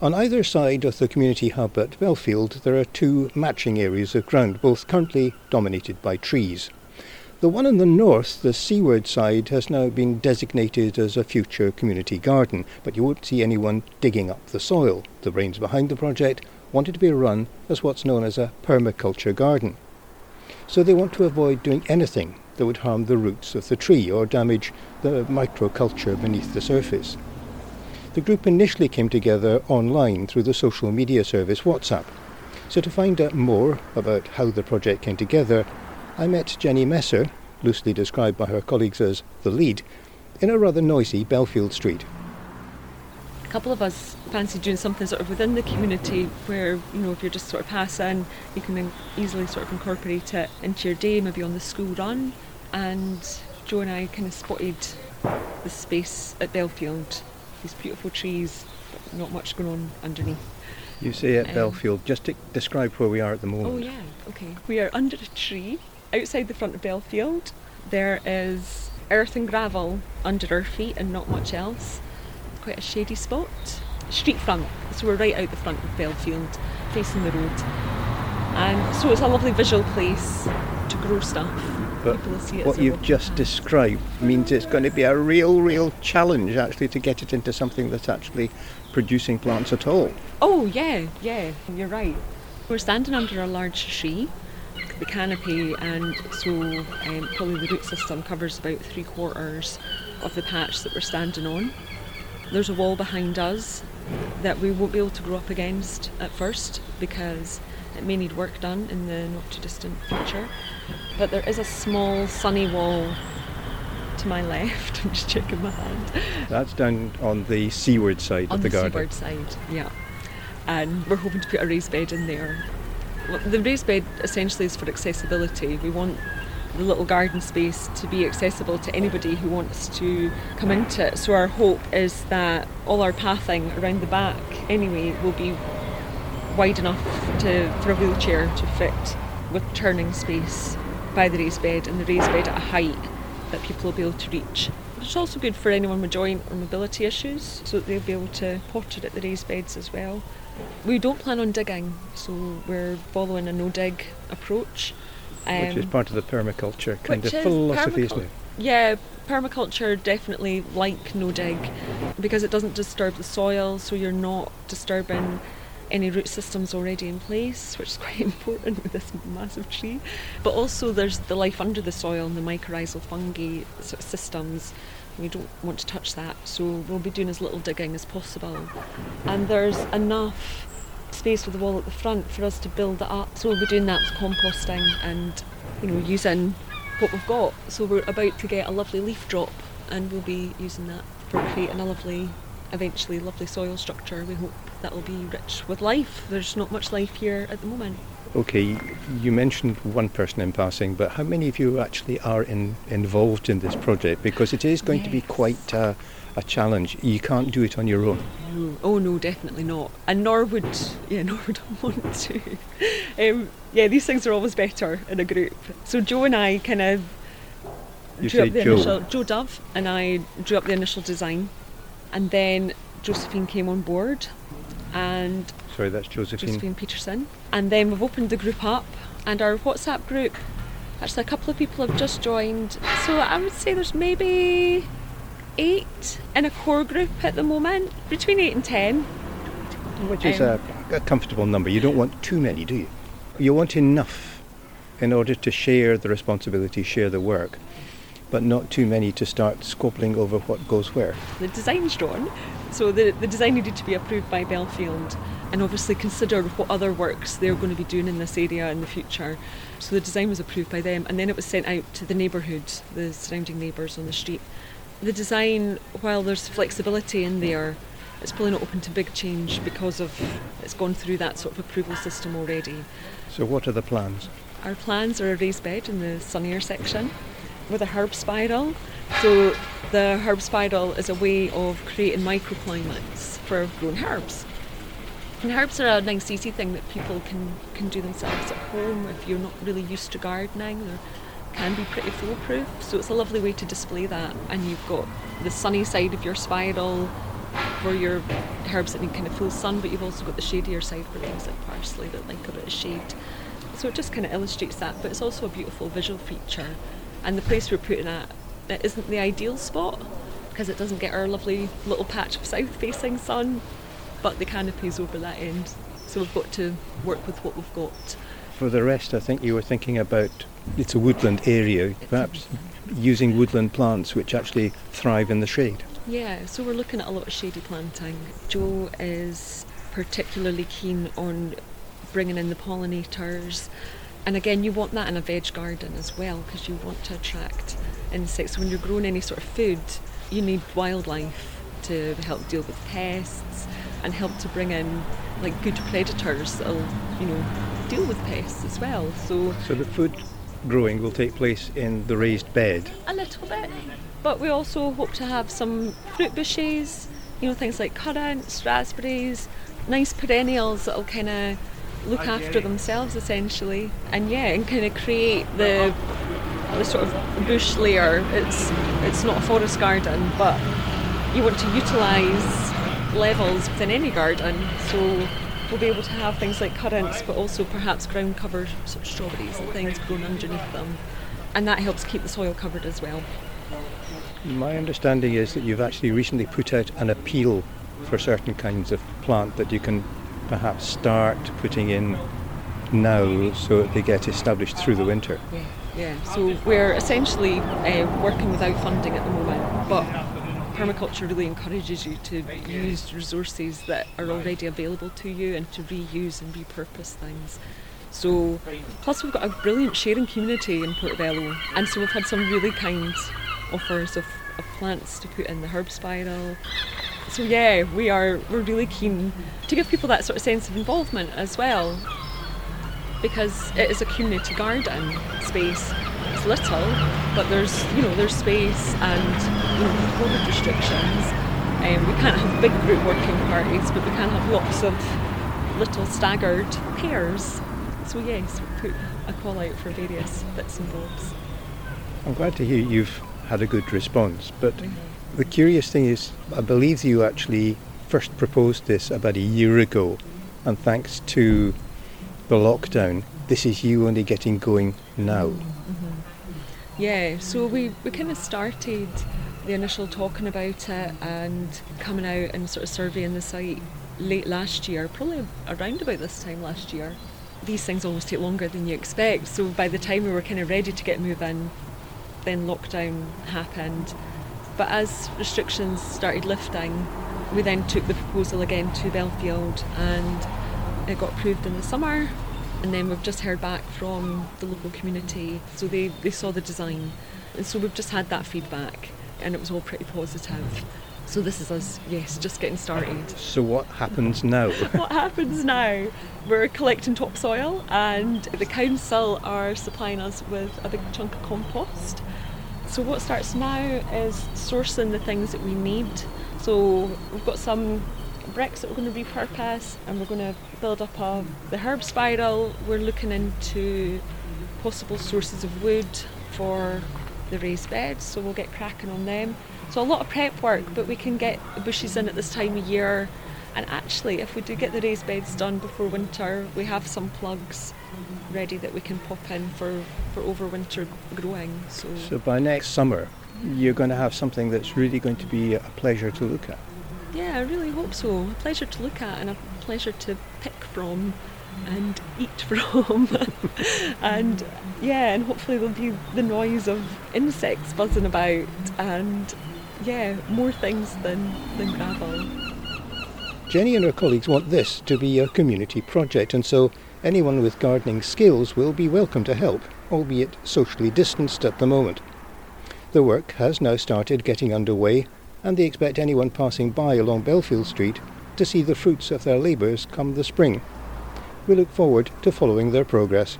On either side of the community hub at Bellfield, there are two matching areas of ground, both currently dominated by trees. The one in the north, the seaward side, has now been designated as a future community garden, but you won't see anyone digging up the soil. The brains behind the project wanted to be run as what's known as a permaculture garden. So they want to avoid doing anything that would harm the roots of the tree or damage the microculture beneath the surface. The group initially came together online through the social media service WhatsApp. So to find out more about how the project came together, I met Jenny Messer, loosely described by her colleagues as the lead, in a rather noisy Bellfield street. A couple of us fancy doing something sort of within the community where, you know, if you're just sort of passing, you can easily sort of incorporate it into your day, maybe on the school run. And Joe and I kind of spotted the space at Bellfield these beautiful trees, but not much going on underneath. You say at um, Bellfield, just to describe where we are at the moment. Oh, yeah, okay. We are under a tree outside the front of Bellfield. There is earth and gravel under our feet and not much else. Quite a shady spot. Street front, so we're right out the front of Bellfield, facing the road. And so it's a lovely visual place to grow stuff. But what you've just described means it's going to be a real, real challenge actually to get it into something that's actually producing plants at all. Oh, yeah, yeah, you're right. We're standing under a large tree, the canopy, and so um, probably the root system covers about three quarters of the patch that we're standing on. There's a wall behind us that we won't be able to grow up against at first because it may need work done in the not too distant future. But there is a small sunny wall to my left. I'm just checking my hand. That's down on the seaward side on of the, the garden. seaward side, yeah. And we're hoping to put a raised bed in there. The raised bed essentially is for accessibility. We want the little garden space to be accessible to anybody who wants to come into it. So our hope is that all our pathing around the back anyway will be wide enough to, for a wheelchair to fit with turning space by the raised bed and the raised bed at a height that people will be able to reach. It's also good for anyone with joint or mobility issues so that they'll be able to porter at the raised beds as well. We don't plan on digging, so we're following a no dig approach. Um, which is um, part of the permaculture kind of philosophy, isn't it? Yeah, permaculture definitely like no dig because it doesn't disturb the soil, so you're not disturbing any root systems already in place, which is quite important with this massive tree. But also there's the life under the soil and the mycorrhizal fungi sort of systems. We don't want to touch that, so we'll be doing as little digging as possible. And there's enough space with the wall at the front for us to build it up. So we'll be doing that with composting and you know using what we've got. So we're about to get a lovely leaf drop, and we'll be using that for creating a lovely, eventually lovely soil structure. We hope that will be rich with life. There's not much life here at the moment. Okay, you mentioned one person in passing, but how many of you actually are in, involved in this project? Because it is going yes. to be quite uh, a challenge. You can't do it on your own. No. Oh no, definitely not. And nor would yeah, nor would I want to. Um, yeah, these things are always better in a group. So Joe and I kind of you drew up the Joe. initial Joe Dove and I drew up the initial design, and then Josephine came on board and sorry, that's Josephine. Josephine Peterson. And then we've opened the group up, and our WhatsApp group. Actually, a couple of people have just joined, so I would say there's maybe eight in a core group at the moment, between eight and ten. Which is um, a, a comfortable number. You don't want too many, do you? You want enough in order to share the responsibility, share the work but not too many to start squabbling over what goes where. The design's drawn, so the, the design needed to be approved by Bellfield and obviously consider what other works they're going to be doing in this area in the future. So the design was approved by them and then it was sent out to the neighbourhood, the surrounding neighbours on the street. The design, while there's flexibility in there, it's probably not open to big change because of it's gone through that sort of approval system already. So what are the plans? Our plans are a raised bed in the sunnier section with a herb spiral. So the herb spiral is a way of creating microclimates for growing herbs. And herbs are a nice easy thing that people can, can do themselves at home if you're not really used to gardening. They can be pretty foolproof. So it's a lovely way to display that. And you've got the sunny side of your spiral for your herbs that need kind of full sun, but you've also got the shadier side for things like parsley that like a bit of shade. So it just kind of illustrates that, but it's also a beautiful visual feature. And the place we're putting it, it isn't the ideal spot because it doesn't get our lovely little patch of south facing sun, but the canopy's over that end. So we've got to work with what we've got. For the rest, I think you were thinking about it's a woodland area, perhaps using woodland plants which actually thrive in the shade. Yeah, so we're looking at a lot of shady planting. Joe is particularly keen on bringing in the pollinators. And again, you want that in a veg garden as well because you want to attract insects. When you're growing any sort of food, you need wildlife to help deal with pests and help to bring in like good predators that'll, you know, deal with pests as well. So, so the food growing will take place in the raised bed. A little bit, but we also hope to have some fruit bushes, you know, things like currants, raspberries, nice perennials that'll kind of look after themselves essentially, and yeah, and kind of create the the sort of bush layer. It's it's not a forest garden, but you want to utilise levels within any garden. So we'll be able to have things like currants, but also perhaps ground covered sort of strawberries and things grown underneath them, and that helps keep the soil covered as well. My understanding is that you've actually recently put out an appeal for certain kinds of plant that you can perhaps start putting in now so that they get established through the winter. Yeah, yeah. So we're essentially uh, working without funding at the moment, but permaculture really encourages you to use resources that are already available to you and to reuse and repurpose things. So, plus we've got a brilliant sharing community in Portobello, and so we've had some really kind offers of, of plants to put in the herb spiral, so yeah, we are we're really keen to give people that sort of sense of involvement as well, because it is a community garden space. It's little, but there's you know there's space and you know COVID restrictions. Um, we can't have big group working parties, but we can have lots of little staggered pairs. So yes, we put a call out for various bits and bobs. I'm glad to hear you've had a good response, but. Mm-hmm the curious thing is, I believe you actually first proposed this about a year ago, and thanks to the lockdown, this is you only getting going now. Mm-hmm. Yeah, so we, we kind of started the initial talking about it and coming out and sort of surveying the site late last year, probably around about this time last year. These things always take longer than you expect, so by the time we were kind of ready to get moving, then lockdown happened but as restrictions started lifting, we then took the proposal again to Bellfield and it got approved in the summer. And then we've just heard back from the local community, so they, they saw the design. And so we've just had that feedback, and it was all pretty positive. So this is us, yes, just getting started. So what happens now? what happens now? We're collecting topsoil, and the council are supplying us with a big chunk of compost. So what starts now is sourcing the things that we need. So we've got some bricks that we're going to repurpose and we're going to build up a, the herb spiral. We're looking into possible sources of wood for the raised beds, so we'll get cracking on them. So a lot of prep work, but we can get the bushes in at this time of year. And actually, if we do get the raised beds done before winter, we have some plugs ready that we can pop in for, for overwinter growing. So. so by next summer, you're going to have something that's really going to be a pleasure to look at. Yeah, I really hope so. A pleasure to look at and a pleasure to pick from and eat from. and yeah, and hopefully there'll be the noise of insects buzzing about and yeah, more things than, than gravel. Jenny and her colleagues want this to be a community project, and so Anyone with gardening skills will be welcome to help, albeit socially distanced at the moment. The work has now started getting underway, and they expect anyone passing by along Bellfield Street to see the fruits of their labours come the spring. We look forward to following their progress.